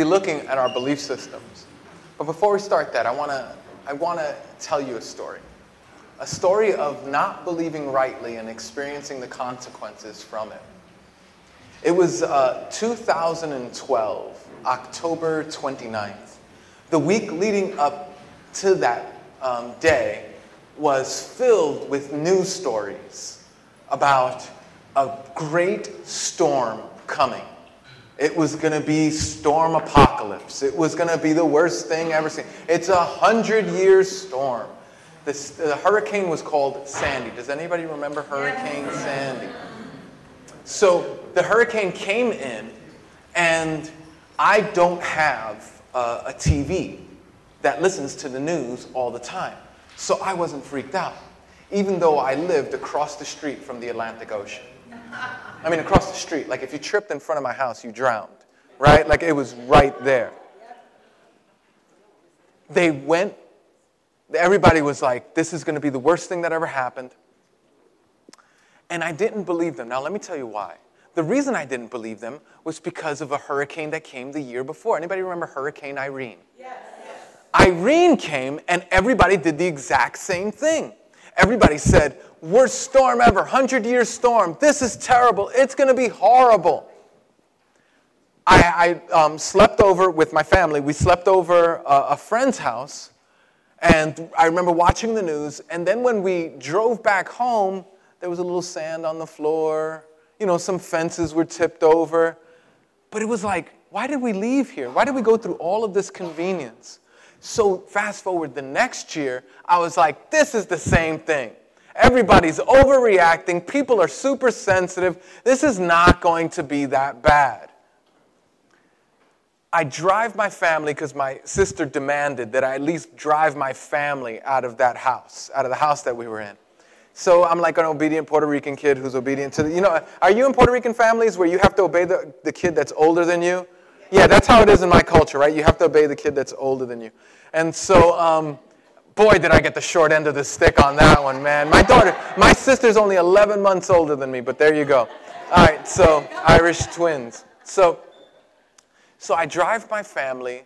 be looking at our belief systems. But before we start that, I want to I want to tell you a story. A story of not believing rightly and experiencing the consequences from it. It was uh, 2012, October 29th. The week leading up to that um, day was filled with news stories about a great storm coming. It was going to be storm apocalypse. It was going to be the worst thing ever seen. It's a hundred year storm. This, the hurricane was called Sandy. Does anybody remember Hurricane Sandy? So the hurricane came in, and I don't have a, a TV that listens to the news all the time. So I wasn't freaked out, even though I lived across the street from the Atlantic Ocean. I mean, across the street. Like if you tripped in front of my house, you drowned, right? Like it was right there. They went, everybody was like, this is going to be the worst thing that ever happened. And I didn't believe them. Now, let me tell you why. The reason I didn't believe them was because of a hurricane that came the year before. Anybody remember Hurricane Irene? Yes. Irene came and everybody did the exact same thing. Everybody said, worst storm ever, 100 year storm. This is terrible. It's going to be horrible. I, I um, slept over with my family. We slept over a, a friend's house. And I remember watching the news. And then when we drove back home, there was a little sand on the floor. You know, some fences were tipped over. But it was like, why did we leave here? Why did we go through all of this convenience? So, fast forward the next year, I was like, this is the same thing. Everybody's overreacting. People are super sensitive. This is not going to be that bad. I drive my family because my sister demanded that I at least drive my family out of that house, out of the house that we were in. So I'm like an obedient Puerto Rican kid who's obedient to the, you know, are you in Puerto Rican families where you have to obey the, the kid that's older than you? Yeah, that's how it is in my culture, right? You have to obey the kid that's older than you. And so, um, boy, did I get the short end of the stick on that one, man. My daughter, my sister's only 11 months older than me, but there you go. All right, so Irish twins. So, so I drive my family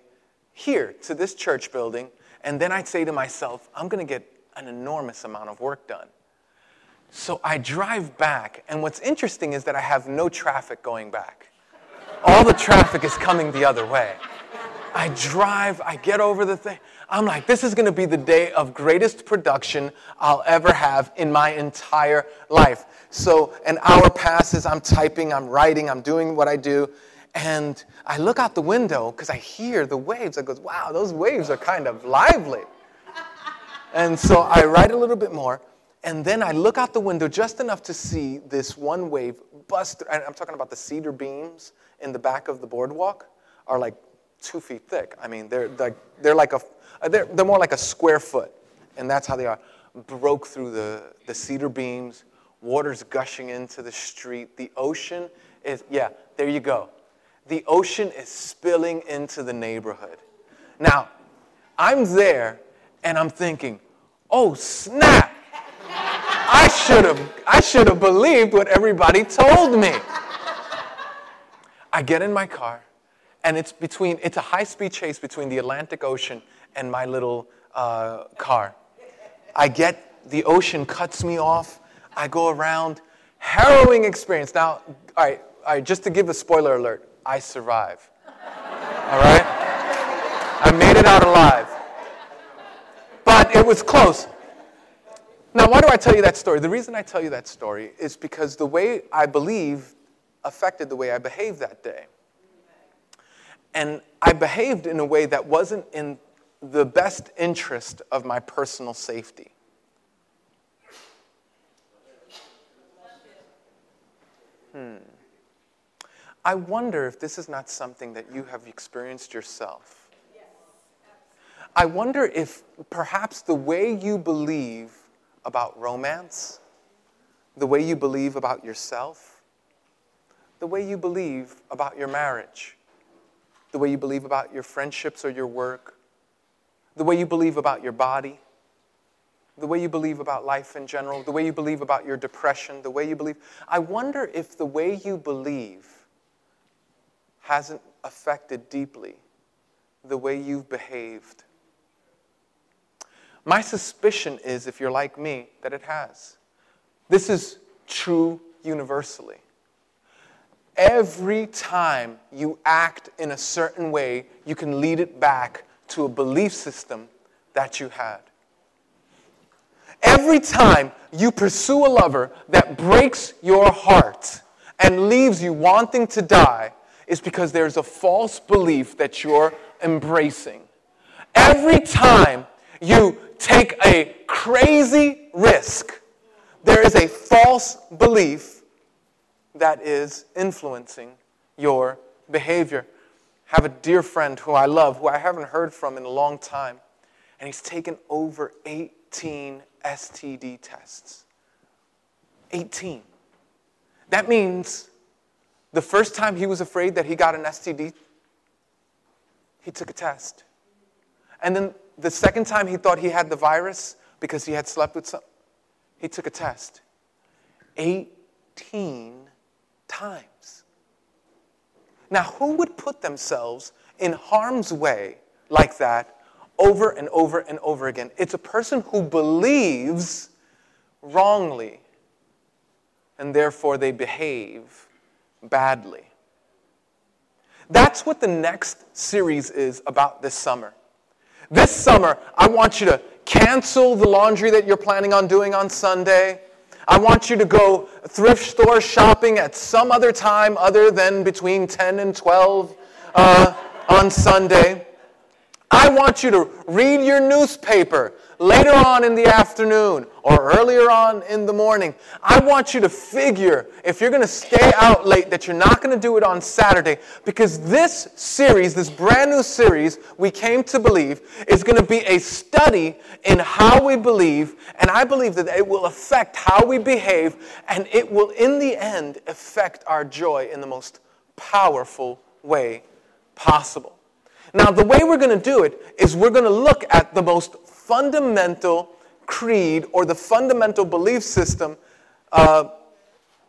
here to this church building, and then I say to myself, I'm going to get an enormous amount of work done. So I drive back, and what's interesting is that I have no traffic going back. All the traffic is coming the other way. I drive, I get over the thing. I'm like, this is going to be the day of greatest production I'll ever have in my entire life. So an hour passes, I'm typing, I'm writing, I'm doing what I do. And I look out the window because I hear the waves. I goes, wow, those waves are kind of lively. And so I write a little bit more. And then I look out the window just enough to see this one wave bust. I'm talking about the cedar beams in the back of the boardwalk are like two feet thick. I mean, they're like, they're like a, they're, they're more like a square foot. And that's how they are. Broke through the, the cedar beams, water's gushing into the street. The ocean is, yeah, there you go. The ocean is spilling into the neighborhood. Now, I'm there and I'm thinking, oh snap! I should have I should have believed what everybody told me. I get in my car and it's between it's a high-speed chase between the Atlantic Ocean and my little uh, car. I get the ocean cuts me off. I go around. Harrowing experience. Now, all right, all right, just to give a spoiler alert, I survive. All right? I made it out alive. But it was close. Now, why do I tell you that story? The reason I tell you that story is because the way I believe affected the way I behaved that day. And I behaved in a way that wasn't in the best interest of my personal safety. Hmm. I wonder if this is not something that you have experienced yourself. I wonder if perhaps the way you believe about romance, the way you believe about yourself, the way you believe about your marriage, the way you believe about your friendships or your work, the way you believe about your body, the way you believe about life in general, the way you believe about your depression, the way you believe. I wonder if the way you believe hasn't affected deeply the way you've behaved? My suspicion is, if you're like me, that it has. This is true universally. Every time you act in a certain way, you can lead it back to a belief system that you had. Every time you pursue a lover that breaks your heart and leaves you wanting to die, is because there's a false belief that you're embracing. Every time you take a crazy risk, there is a false belief that is influencing your behavior. I have a dear friend who I love, who I haven't heard from in a long time, and he's taken over 18 STD tests. 18. That means the first time he was afraid that he got an STD, he took a test. And then the second time he thought he had the virus because he had slept with some, he took a test. 18 times. Now, who would put themselves in harm's way like that over and over and over again? It's a person who believes wrongly and therefore they behave badly. That's what the next series is about this summer. This summer, I want you to cancel the laundry that you're planning on doing on Sunday. I want you to go thrift store shopping at some other time other than between 10 and 12 uh, on Sunday. I want you to read your newspaper later on in the afternoon or earlier on in the morning. I want you to figure if you're going to stay out late that you're not going to do it on Saturday because this series, this brand new series we came to believe, is going to be a study in how we believe. And I believe that it will affect how we behave and it will, in the end, affect our joy in the most powerful way possible. Now, the way we're going to do it is we're going to look at the most fundamental creed or the fundamental belief system uh,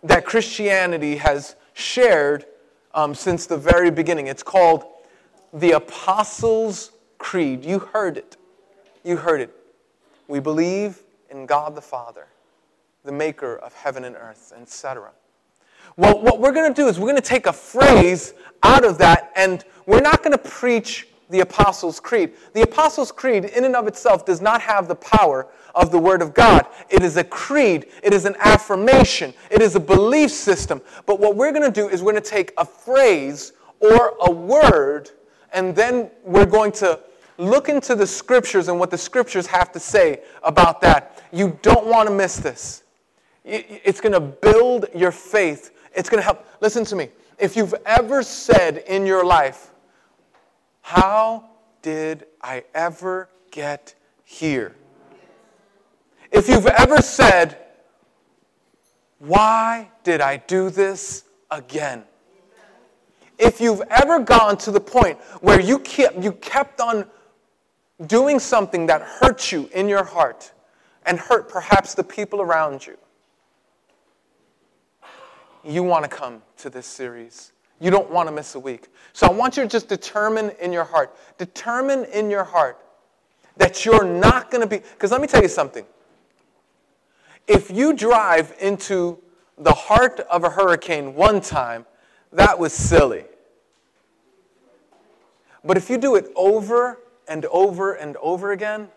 that Christianity has shared um, since the very beginning. It's called the Apostles' Creed. You heard it. You heard it. We believe in God the Father, the maker of heaven and earth, etc. Well, what we're going to do is we're going to take a phrase out of that, and we're not going to preach the Apostles' Creed. The Apostles' Creed, in and of itself, does not have the power of the Word of God. It is a creed, it is an affirmation, it is a belief system. But what we're going to do is we're going to take a phrase or a word, and then we're going to look into the Scriptures and what the Scriptures have to say about that. You don't want to miss this. It's going to build your faith. It's going to help. Listen to me. If you've ever said in your life, how did I ever get here? If you've ever said, Why did I do this again? If you've ever gone to the point where you kept, you kept on doing something that hurt you in your heart and hurt perhaps the people around you, you want to come to this series. You don't want to miss a week. So I want you to just determine in your heart, determine in your heart that you're not going to be, because let me tell you something. If you drive into the heart of a hurricane one time, that was silly. But if you do it over and over and over again,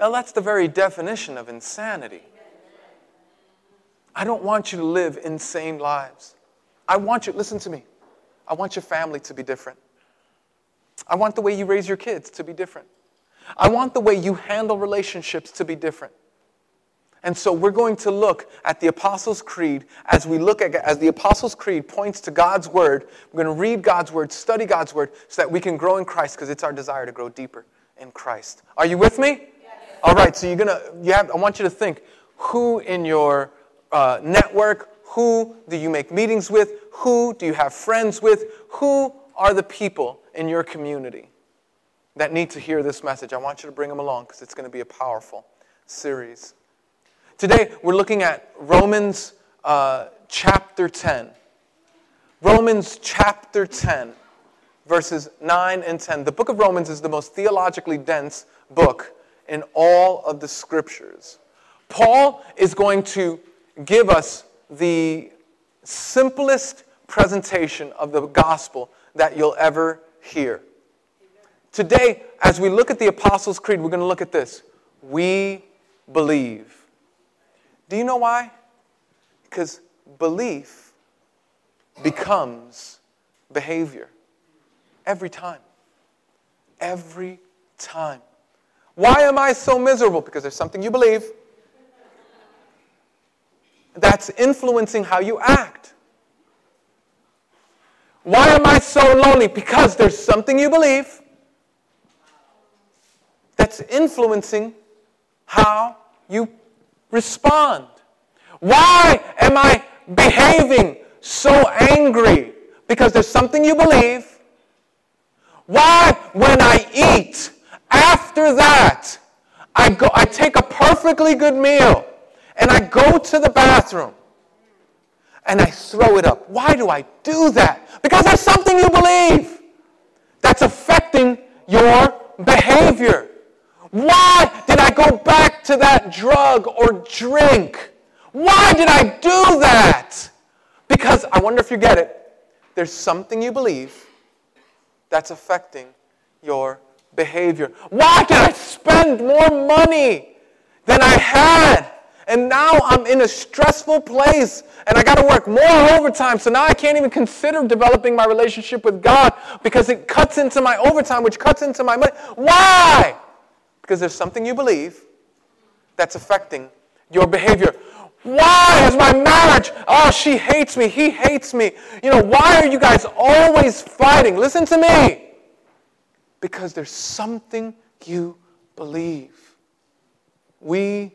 well, that's the very definition of insanity. I don't want you to live insane lives. I want you, listen to me. I want your family to be different. I want the way you raise your kids to be different. I want the way you handle relationships to be different. And so we're going to look at the Apostles' Creed as we look at as the Apostles' Creed points to God's word. We're going to read God's word, study God's word so that we can grow in Christ because it's our desire to grow deeper in Christ. Are you with me? Yes. All right, so you're going to you have I want you to think who in your uh, network, who do you make meetings with? Who do you have friends with? Who are the people in your community that need to hear this message? I want you to bring them along because it's going to be a powerful series. Today, we're looking at Romans uh, chapter 10. Romans chapter 10. verses 9 and 10. The book of Romans is the most theologically dense book in all of the scriptures. Paul is going to give us the simplest presentation of the gospel that you'll ever hear. Today, as we look at the Apostles' Creed, we're going to look at this. We believe. Do you know why? Because belief becomes behavior. Every time. Every time. Why am I so miserable? Because there's something you believe that's influencing how you act. Why am I so lonely? Because there's something you believe that's influencing how you respond. Why am I behaving so angry? Because there's something you believe. Why, when I eat, after that, I, go, I take a perfectly good meal and I go to the bathroom and I throw it up. Why do I do that? Because there's something you believe that's affecting your behavior. Why did I go back to that drug or drink? Why did I do that? Because I wonder if you get it. There's something you believe that's affecting your behavior. Why did I spend more money than I had? And now I'm in a stressful place and I got to work more overtime. So now I can't even consider developing my relationship with God because it cuts into my overtime, which cuts into my money. Why? Because there's something you believe that's affecting your behavior. Why is my marriage? Oh, she hates me. He hates me. You know, why are you guys always fighting? Listen to me. Because there's something you believe. We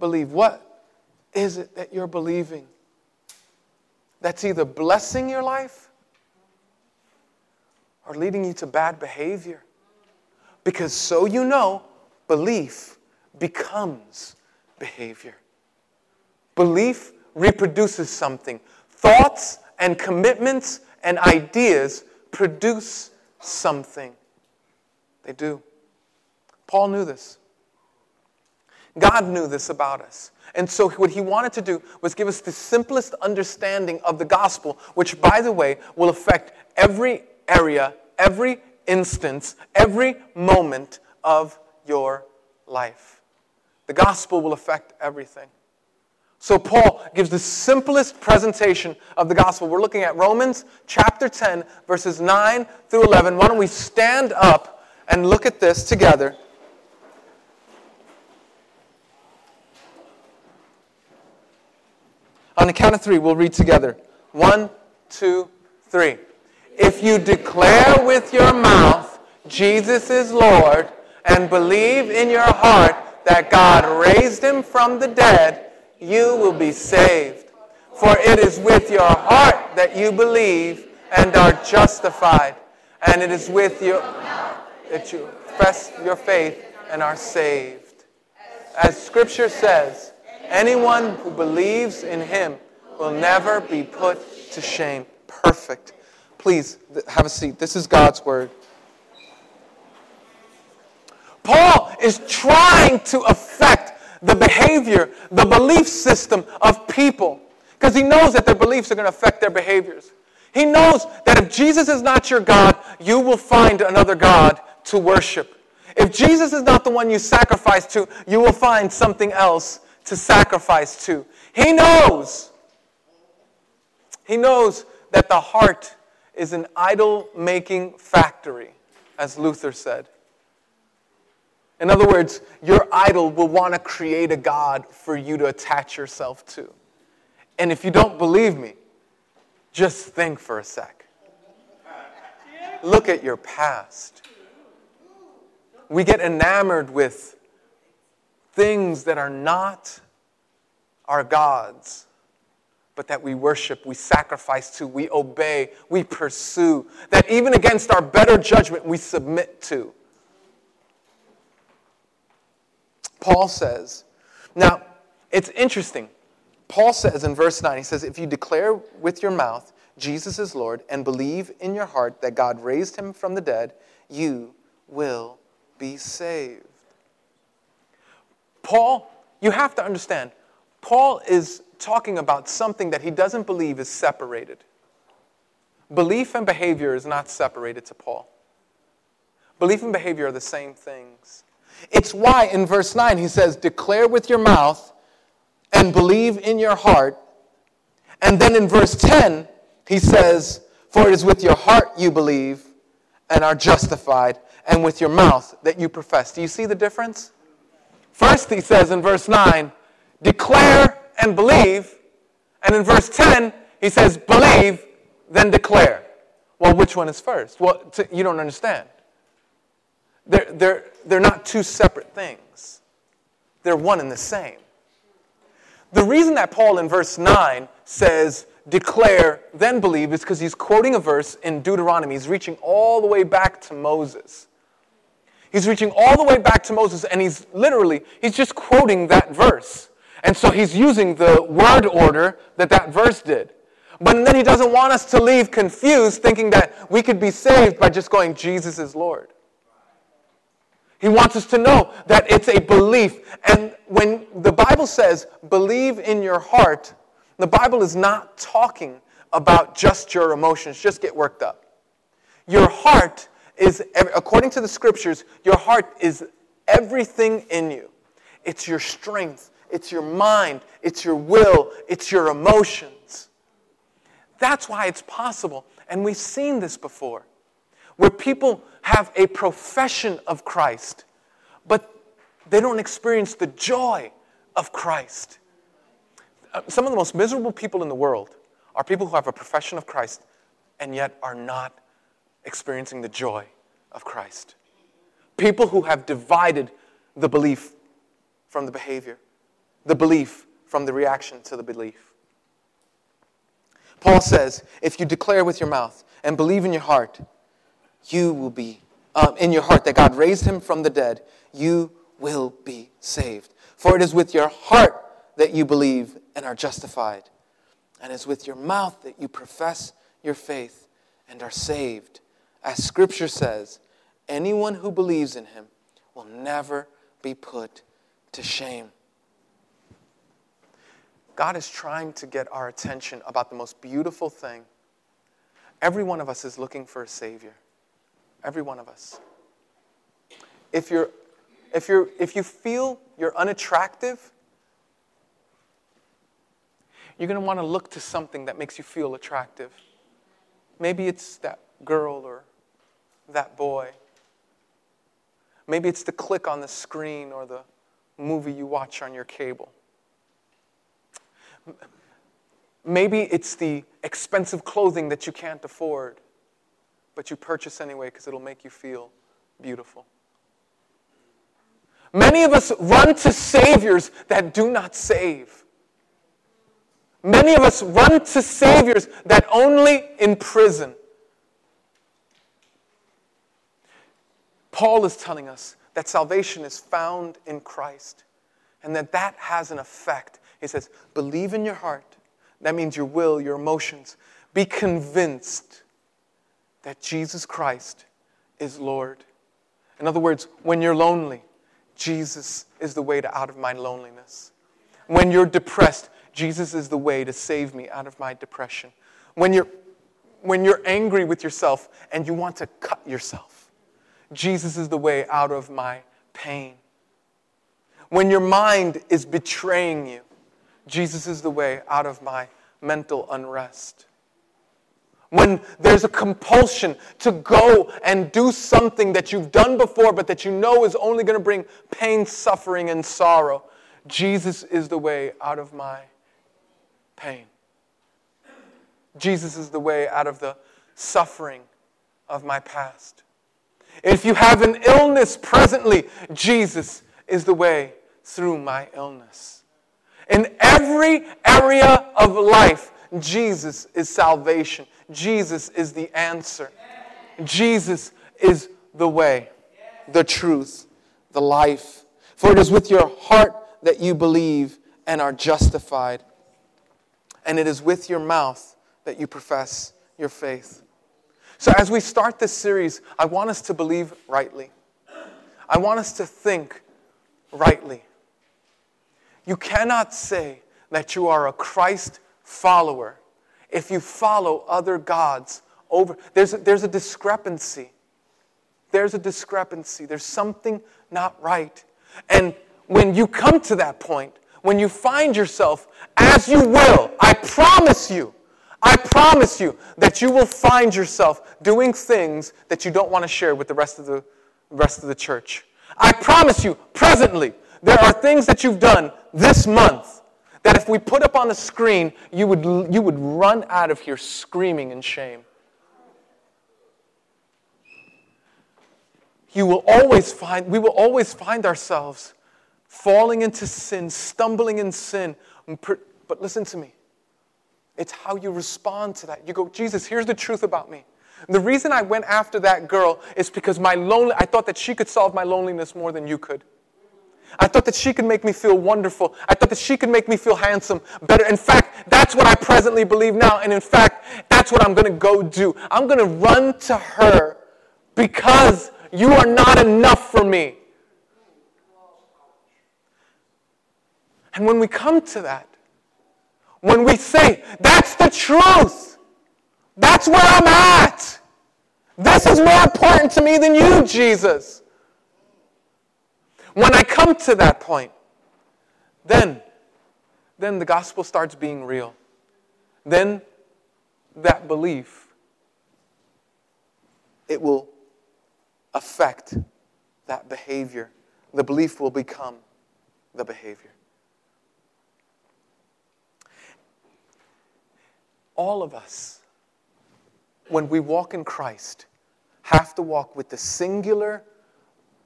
believe. What is it that you're believing? That's either blessing your life or leading you to bad behavior. Because so you know, belief becomes behavior. Belief reproduces something. Thoughts and commitments and ideas produce something. They do. Paul knew this. God knew this about us. And so, what he wanted to do was give us the simplest understanding of the gospel, which, by the way, will affect every area, every instance, every moment of your life. The gospel will affect everything. So, Paul gives the simplest presentation of the gospel. We're looking at Romans chapter 10, verses 9 through 11. Why don't we stand up and look at this together? The count of three, we'll read together. One, two, three. If you declare with your mouth Jesus is Lord and believe in your heart that God raised him from the dead, you will be saved. For it is with your heart that you believe and are justified, and it is with your that you profess your faith and are saved. As Scripture says, Anyone who believes in him will never be put to shame. Perfect. Please have a seat. This is God's word. Paul is trying to affect the behavior, the belief system of people because he knows that their beliefs are going to affect their behaviors. He knows that if Jesus is not your God, you will find another God to worship. If Jesus is not the one you sacrifice to, you will find something else to sacrifice to. He knows. He knows that the heart is an idol making factory, as Luther said. In other words, your idol will want to create a God for you to attach yourself to. And if you don't believe me, just think for a sec. Look at your past. We get enamored with things that are not our gods, but that we worship, we sacrifice to, we obey, we pursue, that even against our better judgment, we submit to. Paul says, now, it's interesting. Paul says in verse 9, he says, If you declare with your mouth Jesus is Lord and believe in your heart that God raised him from the dead, you will be saved. Paul, you have to understand, Paul is talking about something that he doesn't believe is separated. Belief and behavior is not separated to Paul. Belief and behavior are the same things. It's why in verse 9 he says, Declare with your mouth and believe in your heart. And then in verse 10, he says, For it is with your heart you believe and are justified, and with your mouth that you profess. Do you see the difference? First, he says in verse 9, Declare and believe. And in verse 10, he says, Believe, then declare. Well, which one is first? Well, you don't understand. They're, they're, they're not two separate things, they're one and the same. The reason that Paul in verse 9 says, declare, then believe, is because he's quoting a verse in Deuteronomy. He's reaching all the way back to Moses. He's reaching all the way back to Moses, and he's literally, he's just quoting that verse. And so he's using the word order that that verse did. But then he doesn't want us to leave confused, thinking that we could be saved by just going, Jesus is Lord. He wants us to know that it's a belief. And when the Bible says, believe in your heart, the Bible is not talking about just your emotions, just get worked up. Your heart is, according to the scriptures, your heart is everything in you. It's your strength, it's your mind, it's your will, it's your emotions. That's why it's possible. And we've seen this before where people have a profession of Christ, but they don't experience the joy of Christ. Uh, some of the most miserable people in the world are people who have a profession of Christ and yet are not experiencing the joy of Christ. People who have divided the belief from the behavior, the belief from the reaction to the belief. Paul says, if you declare with your mouth and believe in your heart you will be, um, in your heart, that God raised him from the dead, you will be saved. For it is with your heart that you believe and are justified, and it's with your mouth that you profess your faith and are saved. As Scripture says, anyone who believes in him will never be put to shame. God is trying to get our attention about the most beautiful thing. Every one of us is looking for a Savior. Every one of us. If, you're, if, you're, if you feel you're unattractive, you're going to want to look to something that makes you feel attractive. Maybe it's that girl or that boy. Maybe it's the click on the screen or the movie you watch on your cable. Maybe it's the expensive clothing that you can't afford but you purchase anyway because it'll make you feel beautiful. Many of us run to saviors that do not save. Many of us run to saviors that only imprison. Paul is telling us that salvation is found in Christ and that that has an effect. He says, believe in your heart. That means your will, your emotions. Be convinced that Jesus Christ is Lord. In other words, when you're lonely, Jesus is the way to out of my loneliness. When you're depressed, Jesus is the way to save me out of my depression. When you're, when you're angry with yourself and you want to cut yourself, Jesus is the way out of my pain. When your mind is betraying you, Jesus is the way out of my mental unrest when there's a compulsion to go and do something that you've done before, but that you know is only going to bring pain, suffering, and sorrow, Jesus is the way out of my pain. Jesus is the way out of the suffering of my past. If you have an illness presently, Jesus is the way through my illness. In every area of life, Jesus is salvation. Jesus is the answer. Jesus is the way, the truth, the life. For it is with your heart that you believe and are justified, and it is with your mouth that you profess your faith. So, as we start this series, I want us to believe rightly. I want us to think rightly. You cannot say that you are a Christ follower if you follow other gods over. There's a, there's a discrepancy. There's a discrepancy. There's something not right. And when you come to that point, when you find yourself, as you will, I promise you, I promise you that you will find yourself doing things that you don't want to share with the rest of the rest of the church. I promise you, presently, there are things that you've done this month that if we put up on the screen, you would, you would run out of here screaming in shame. You will always find, we will always find ourselves falling into sin, stumbling in sin. But listen to me. It's how you respond to that. You go, Jesus, here's the truth about me. The reason I went after that girl is because my lonely, I thought that she could solve my loneliness more than you could. I thought that she could make me feel wonderful. I thought that she could make me feel handsome, better. In fact, that's what I presently believe now. And in fact, that's what I'm going to go do. I'm going to run to her because you are not enough for me. And when we come to that, when we say, that's the truth, that's where I'm at, this is more important to me than you, Jesus. When I come to that point, then, then the gospel starts being real. Then that belief, it will affect that behavior. The belief will become the behavior. All of us, when we walk in Christ, have to walk with the singular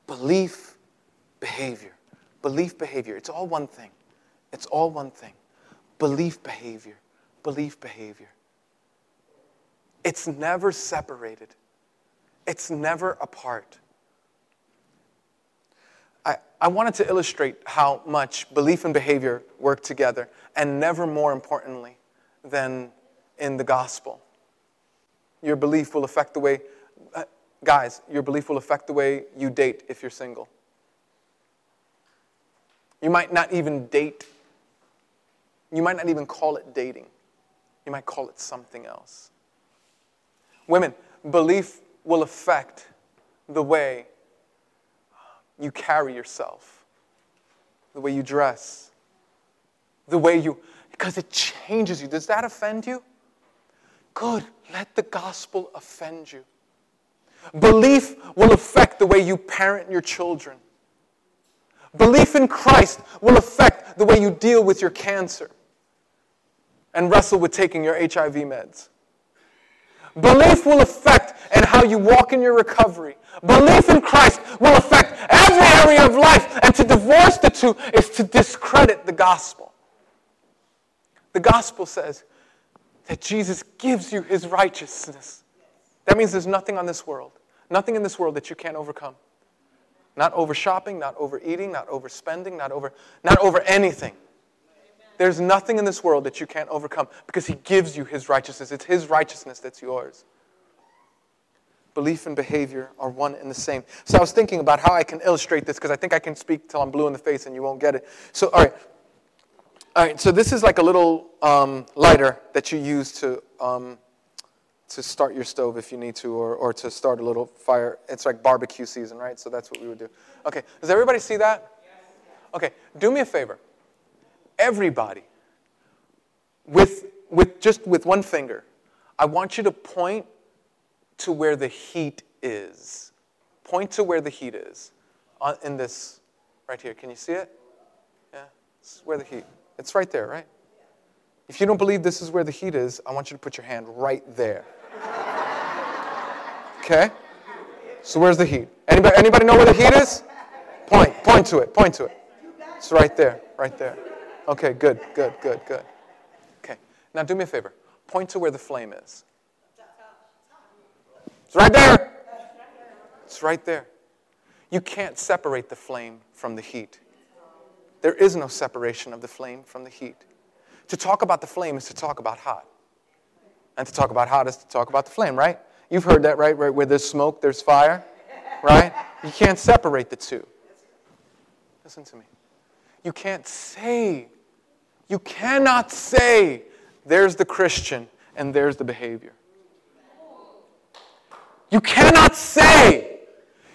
belief behavior. Belief behavior. It's all one thing. It's all one thing. Belief behavior. Belief behavior. It's never separated. It's never apart. I, I wanted to illustrate how much belief and behavior work together, and never more importantly than in the gospel. Your belief will affect the way, uh, guys, your belief will affect the way you date if you're single. You might not even date, you might not even call it dating. You might call it something else. Women, belief will affect the way you carry yourself, the way you dress, the way you, because it changes you. Does that offend you? Good. Let the gospel offend you. Belief will affect the way you parent your children. Belief in Christ will affect the way you deal with your cancer and wrestle with taking your HIV meds. Belief will affect and how you walk in your recovery. Belief in Christ will affect every area of life. And to divorce the two is to discredit the gospel. The gospel says that Jesus gives you his righteousness. That means there's nothing on this world, nothing in this world that you can't overcome. Not over shopping, not over eating, not overspending, not over, not over anything. There's nothing in this world that you can't overcome because He gives you His righteousness. It's His righteousness that's yours. Belief and behavior are one and the same. So I was thinking about how I can illustrate this because I think I can speak till I'm blue in the face and you won't get it. So, all right. All right, so this is like a little um, lighter that you use to, um, to start your stove if you need to, or, or to start a little fire. It's like barbecue season, right? So that's what we would do. Okay, does everybody see that? Okay, do me a favor everybody with, with just with one finger. I want you to point to where the heat is. Point to where the heat is on, in this right here. Can you see it? Yeah, it's where the heat. It's right there, right? If you don't believe this is where the heat is, I want you to put your hand right there. Okay? So where's the heat? Anybody, anybody know where the heat is? Point, point to it, point to it. It's right there, right there. Okay, good, good, good, good. Okay, now do me a favor. Point to where the flame is. It's right there. It's right there. You can't separate the flame from the heat. There is no separation of the flame from the heat. To talk about the flame is to talk about hot. And to talk about hot is to talk about the flame, right? You've heard that, right? Right where there's smoke, there's fire, right? You can't separate the two. Listen to me. You can't say, you cannot say, there's the Christian and there's the behavior. You cannot say,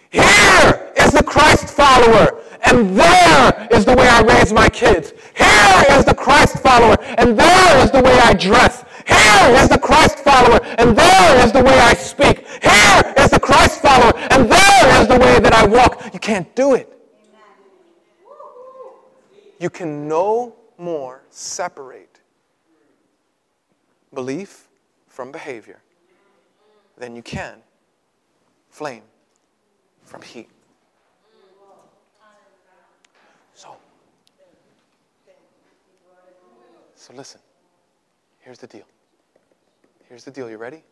here is the Christ follower, and there is the way I raise my kids. Here is the Christ follower, and there is the way I dress. Here is the Christ follower, and there is the way I speak. Here is the Christ follower, and there is the way that I walk. You can't do it. You can no more separate belief from behavior than you can flame from heat. So listen. Here's the deal. Here's the deal. You ready?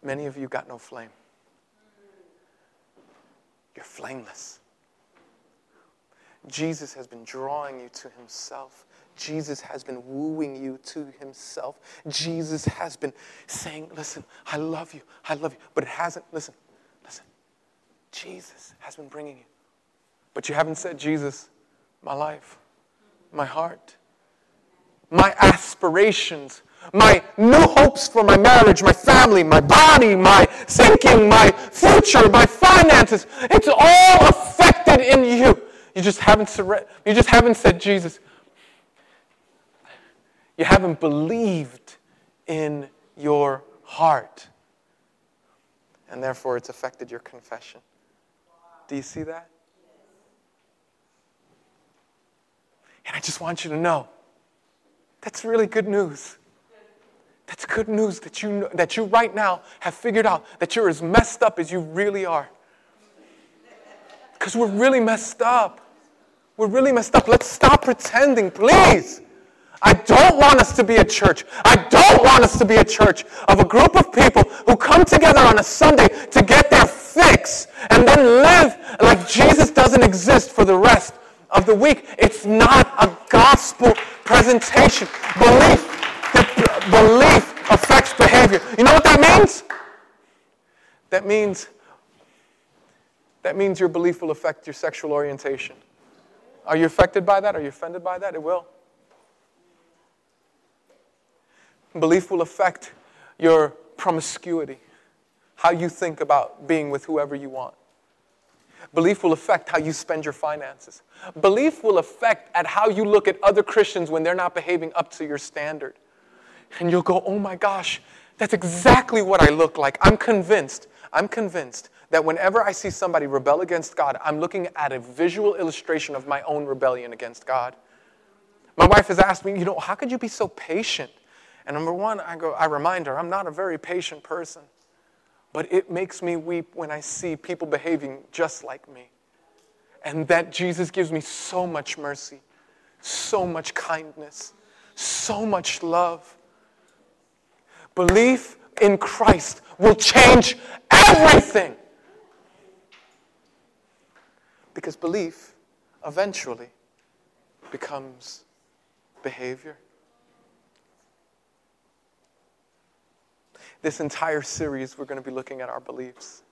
Many of you got no flame. You're flameless. Jesus has been drawing you to himself. Jesus has been wooing you to himself. Jesus has been saying, Listen, I love you. I love you. But it hasn't, listen, listen. Jesus has been bringing you. But you haven't said, Jesus, my life, my heart, my aspirations, my new hopes for my marriage, my family, my body, my thinking, my future, my finances. It's all affected in you. You just haven't surre- you just haven't said Jesus. You haven't believed in your heart. And therefore it's affected your confession. Do you see that? And I just want you to know that's really good news. That's good news that you, that you right now have figured out that you're as messed up as you really are. Because we're really messed up. We're really messed up. Let's stop pretending, please. I don't want us to be a church. I don't want us to be a church of a group of people who come together on a Sunday to get their fix and then live like Jesus doesn't exist for the rest of the week. It's not a gospel presentation. Belief, the, belief affects behavior. You know what that means? That means that means your belief will affect your sexual orientation. Are you affected by that? Are you offended by that? It will. Belief will affect your promiscuity, how you think about being with whoever you want. Belief will affect how you spend your finances. Belief will affect at how you look at other Christians when they're not behaving up to your standard. And you'll go, "Oh my gosh, that's exactly what I look like." I'm convinced. I'm convinced that whenever I see somebody rebel against God, I'm looking at a visual illustration of my own rebellion against God. My wife has asked me, "You know, how could you be so patient?" And number one, I go, I remind her, I'm not a very patient person. But it makes me weep when I see people behaving just like me. And that Jesus gives me so much mercy, so much kindness, so much love. Belief in Christ will change everything. Because belief eventually becomes behavior. This entire series, we're going to be looking at our beliefs.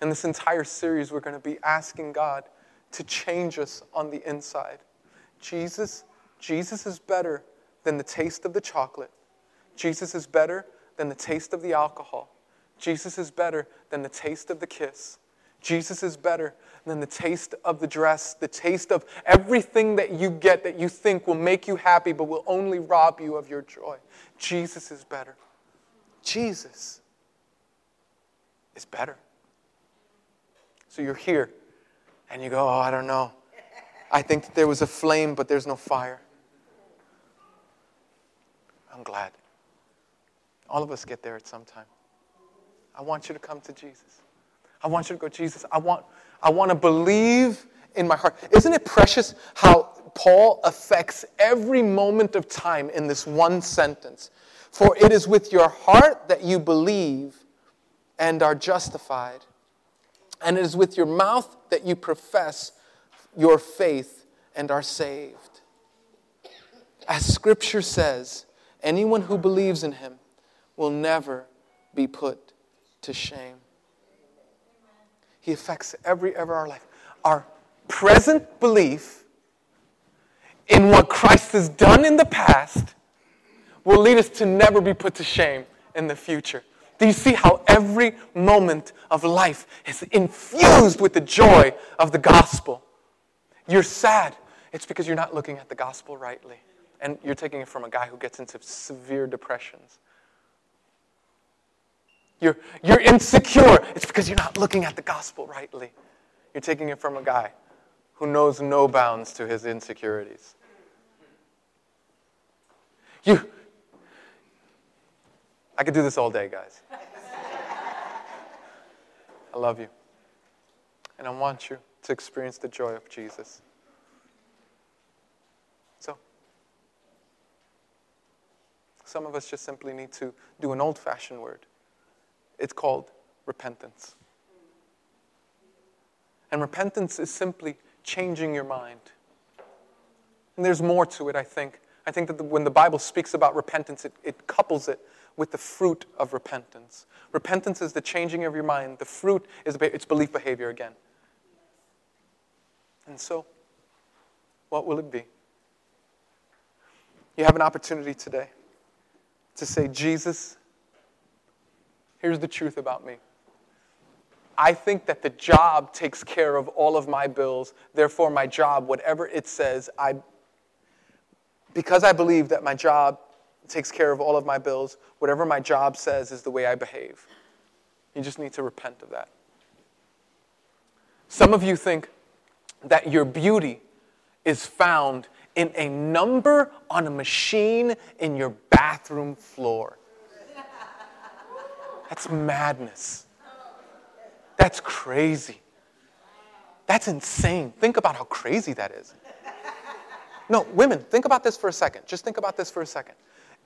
In this entire series, we're going to be asking God to change us on the inside. Jesus, Jesus is better than the taste of the chocolate. Jesus is better than the taste of the alcohol. Jesus is better than the taste of the kiss. Jesus is better than the taste of the dress, the taste of everything that you get that you think will make you happy but will only rob you of your joy. Jesus is better. Jesus is better. So you're here and you go, Oh, I don't know. I think that there was a flame, but there's no fire. I'm glad. All of us get there at some time. I want you to come to Jesus. I want you to go, Jesus, I want, I want to believe in my heart. Isn't it precious how Paul affects every moment of time in this one sentence? For it is with your heart that you believe and are justified, and it is with your mouth that you profess your faith and are saved. as scripture says, anyone who believes in him will never be put to shame. He affects every ever our life. Our present belief in what Christ has done in the past will lead us to never be put to shame in the future. Do you see how every moment of life is infused with the joy of the gospel? You're sad. It's because you're not looking at the gospel rightly. And you're taking it from a guy who gets into severe depressions. You're, you're insecure. It's because you're not looking at the gospel rightly. You're taking it from a guy who knows no bounds to his insecurities. You, I could do this all day, guys. I love you. And I want you to experience the joy of Jesus. So, some of us just simply need to do an old fashioned word. It's called repentance. And repentance is simply changing your mind. And there's more to it, I think. I think that the, when the Bible speaks about repentance, it, it couples it with the fruit of repentance. Repentance is the changing of your mind. The fruit is it's belief behavior again. And so, what will it be? You have an opportunity today to say, Jesus, here's the truth about me. I think that the job takes care of all of my bills. Therefore, my job, whatever it says, I, because I believe that my job takes care of all of my bills, whatever my job says is the way I behave. You just need to repent of that. Some of you think that your beauty is found in a number on a machine in your bathroom floor. That's madness. That's crazy. That's insane. Think about how crazy that is. No, women, think about this for a second. Just think about this for a second.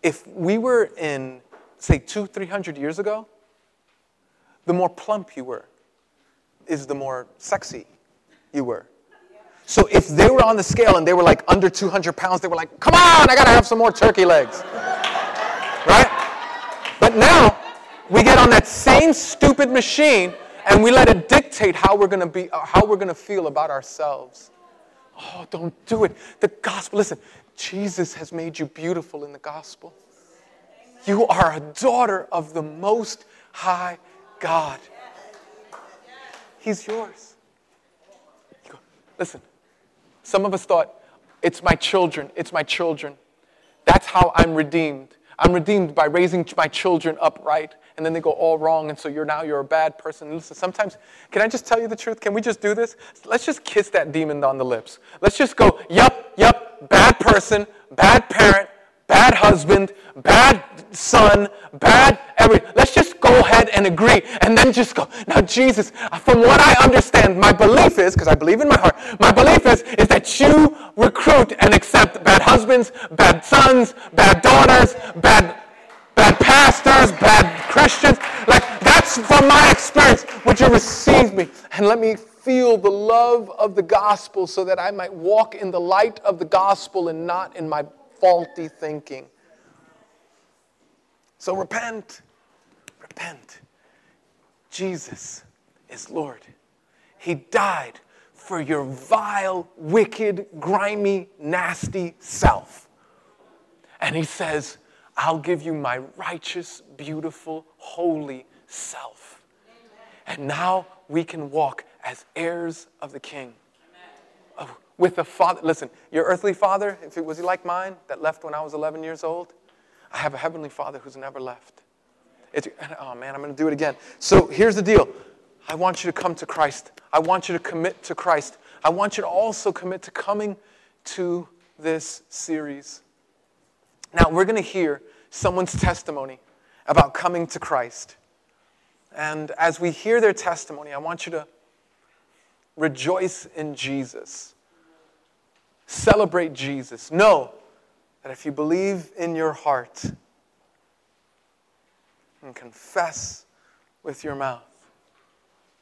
If we were in, say, two, three hundred years ago, the more plump you were, is the more sexy you were. So if they were on the scale and they were like under 200 pounds, they were like, come on, I gotta have some more turkey legs. Right? But now, we get on that same stupid machine and we let it dictate how we're going to be uh, how we're going to feel about ourselves. Oh don't do it. The gospel listen jesus has made you beautiful in the gospel. You are a daughter of the most high god. He's yours. Listen some of us thought it's my children it's my children. That's how i'm redeemed i'm redeemed by raising my children upright and then they go all wrong, and so you're now you're a bad person. Listen, sometimes, can I just tell you the truth? Can we just do this? Let's just kiss that demon on the lips. Let's just go, yup, yup, bad person, bad parent, bad husband, bad son, bad every. Let's just go ahead and agree, and then just go. Now, Jesus, from what I understand, my belief is, because I believe in my heart, my belief is, is that you recruit and accept husbands, bad sons, bad daughters, bad bad pastors, bad Christians. Like, that's from my experience. Would you receive me? And let me feel the love of the gospel so that I might walk in the light of the gospel and not in my faulty thinking. So repent. Repent. Jesus is Lord. He died for your vile, wicked, grimy, nasty self. And he says, I'll give you my righteous, beautiful, holy self. And now we can walk as heirs of the King. Oh, with the Father. Listen, your earthly father, if it was he like mine that left when I was 11 years old, I have a heavenly Father who's never left. It's, oh man, I'm going to do it again. So here's the deal. I want you to come to Christ. I want you to commit to Christ. I want you to also commit to coming to this series. Now, we're going to hear someone's testimony about coming to Christ. And as we hear their testimony, I want you to rejoice in Jesus. Celebrate Jesus. Know that if you believe in your heart and confess with your mouth,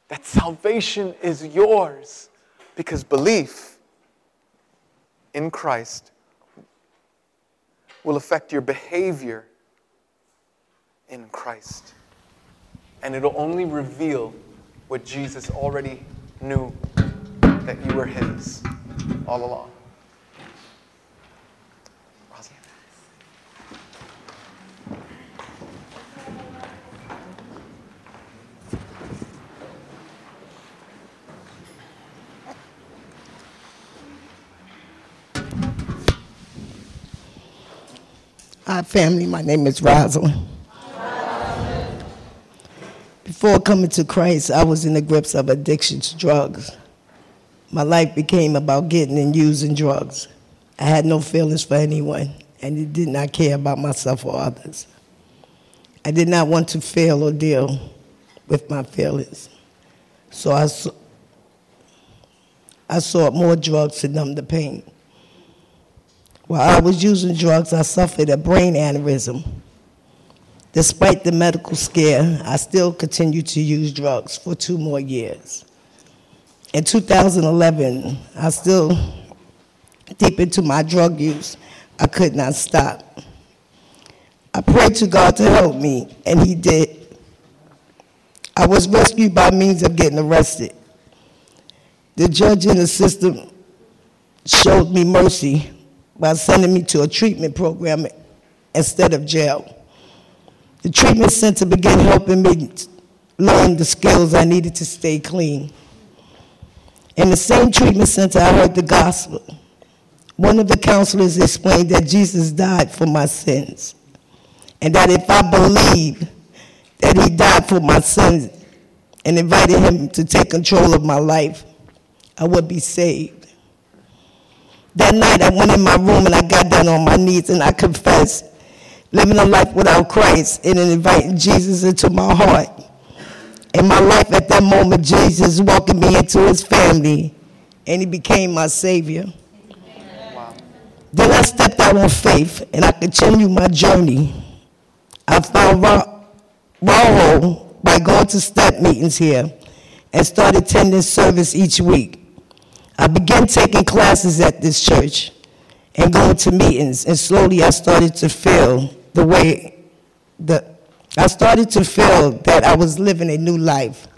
that salvation is yours because belief in Christ will affect your behavior in Christ. And it'll only reveal what Jesus already knew that you were His all along. Hi, family. My name is Rosalind. Before coming to Christ, I was in the grips of addiction to drugs. My life became about getting and using drugs. I had no feelings for anyone and did not care about myself or others. I did not want to feel or deal with my feelings. So I, I sought more drugs to numb the pain. While I was using drugs, I suffered a brain aneurysm. Despite the medical scare, I still continued to use drugs for two more years. In 2011, I still deep into my drug use. I could not stop. I prayed to God to help me, and He did. I was rescued by means of getting arrested. The judge in the system showed me mercy by sending me to a treatment program instead of jail. The treatment center began helping me learn the skills I needed to stay clean. In the same treatment center, I heard the gospel. One of the counselors explained that Jesus died for my sins, and that if I believed that he died for my sins and invited him to take control of my life, I would be saved. That night I went in my room and I got down on my knees and I confessed living a life without Christ and inviting Jesus into my heart. In my life at that moment, Jesus welcomed me into his family and he became my savior. Then I stepped out on faith and I continued my journey. I found RHOW by going to step meetings here and started attending service each week. I began taking classes at this church and going to meetings, and slowly I started to feel the way that I started to feel that I was living a new life.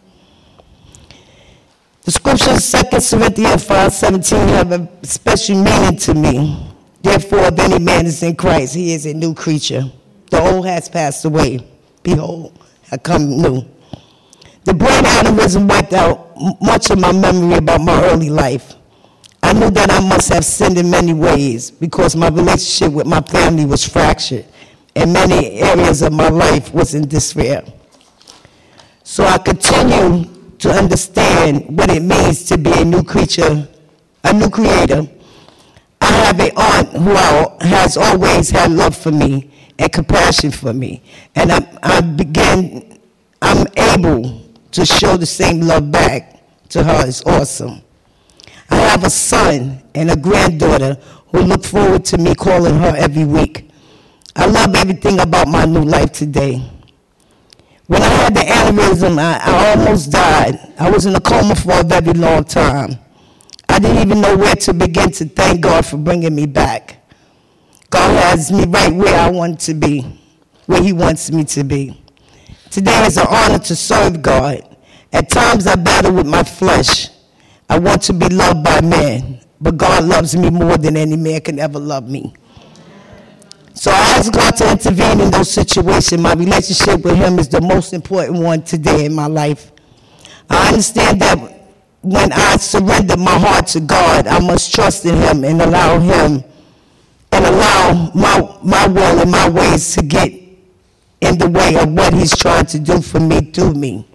The scriptures, 2 Corinthians 5 17, have a special meaning to me. Therefore, if any man is in Christ, he is a new creature. The old has passed away. Behold, I come new. The brain aneurysm wiped out much of my memory about my early life. I knew that I must have sinned in many ways because my relationship with my family was fractured and many areas of my life was in despair. So I continue to understand what it means to be a new creature, a new creator. I have an aunt who has always had love for me and compassion for me. And I, I began, I'm able to show the same love back to her is awesome. I have a son and a granddaughter who look forward to me calling her every week. I love everything about my new life today. When I had the aneurysm, I, I almost died. I was in a coma for a very long time. I didn't even know where to begin to thank God for bringing me back. God has me right where I want to be, where He wants me to be. Today is an honor to serve God. At times I battle with my flesh. I want to be loved by men, but God loves me more than any man can ever love me. So I ask God to intervene in those situations. My relationship with Him is the most important one today in my life. I understand that when I surrender my heart to God, I must trust in Him and allow Him and allow my, my will and my ways to get in the way of what He's trying to do for me through me.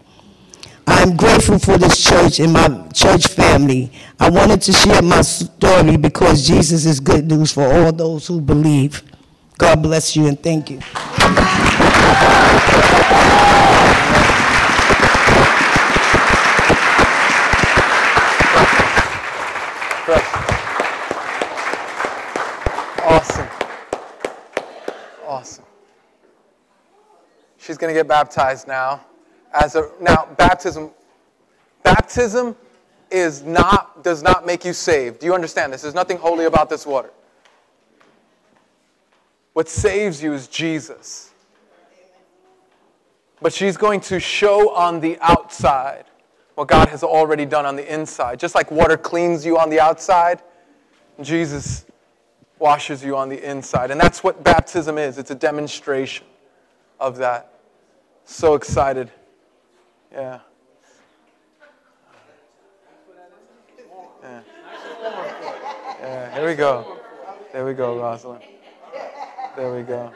I'm grateful for this church and my church family. I wanted to share my story because Jesus is good news for all those who believe. God bless you and thank you. Awesome. Awesome. She's going to get baptized now as a now baptism baptism is not does not make you saved. Do you understand this? There's nothing holy about this water. What saves you is Jesus. But she's going to show on the outside what God has already done on the inside. Just like water cleans you on the outside, Jesus washes you on the inside. And that's what baptism is it's a demonstration of that. So excited. Yeah. Yeah. Here we go. There we go, Rosalind. There we go.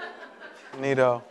Neato.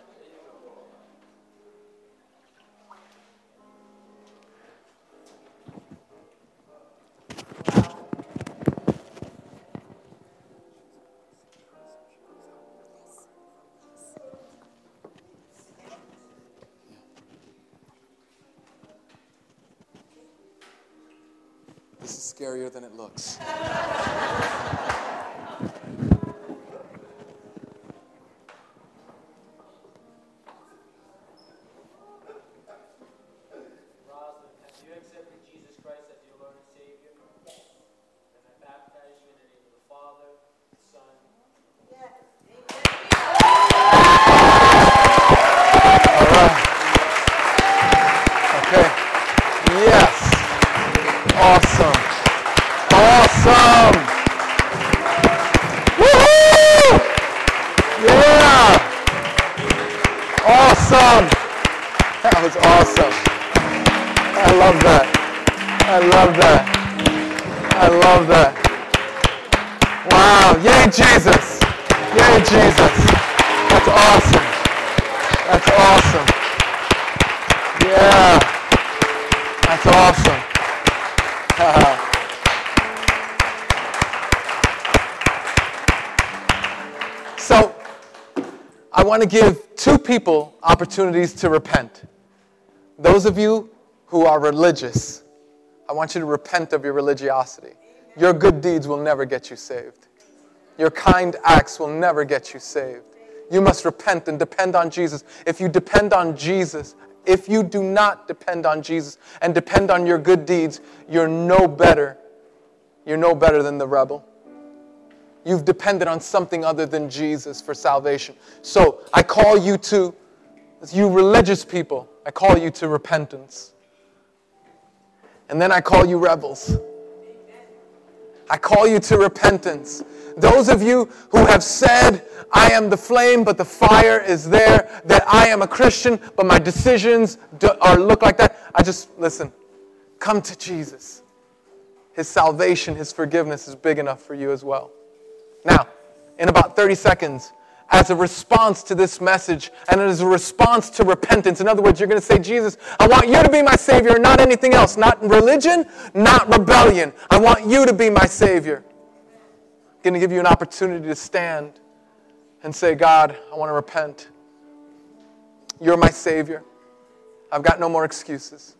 Yeah. That's awesome. so, I want to give two people opportunities to repent. Those of you who are religious, I want you to repent of your religiosity. Your good deeds will never get you saved. Your kind acts will never get you saved. You must repent and depend on Jesus. If you depend on Jesus, if you do not depend on Jesus and depend on your good deeds, you're no better. You're no better than the rebel. You've depended on something other than Jesus for salvation. So I call you to, you religious people, I call you to repentance. And then I call you rebels. I call you to repentance. Those of you who have said, I am the flame, but the fire is there, that I am a Christian, but my decisions do, are look like that. I just, listen, come to Jesus. His salvation, His forgiveness is big enough for you as well. Now, in about 30 seconds, as a response to this message and as a response to repentance. In other words, you're going to say, Jesus, I want you to be my Savior, not anything else, not religion, not rebellion. I want you to be my Savior. I'm going to give you an opportunity to stand and say, God, I want to repent. You're my Savior. I've got no more excuses.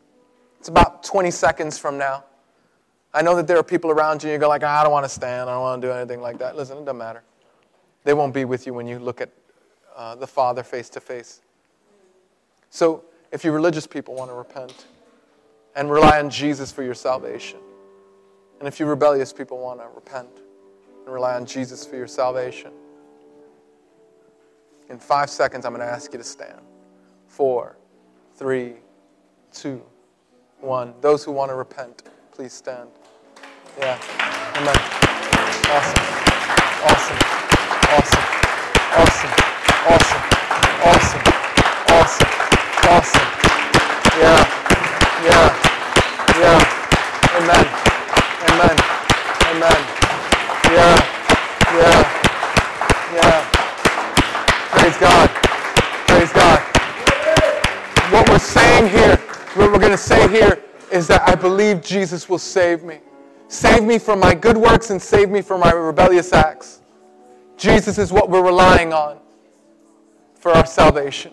It's about 20 seconds from now. I know that there are people around you, and you go like, I don't want to stand. I don't want to do anything like that. Listen, it doesn't matter. They won't be with you when you look at uh, the Father face to face. So, if you religious people want to repent and rely on Jesus for your salvation, and if you rebellious people want to repent and rely on Jesus for your salvation, in five seconds, I'm going to ask you to stand. Four, three, two, one. Those who want to repent, please stand. Yeah. Amen. Awesome. Awesome. Awesome. Awesome. Awesome. Awesome. Awesome. Awesome. Yeah. Yeah. Yeah. Amen. Amen. Amen. Yeah. Yeah. Yeah. Praise God. Praise God. What we're saying here, what we're going to say here is that I believe Jesus will save me. Save me from my good works and save me from my rebellious acts. Jesus is what we're relying on for our salvation.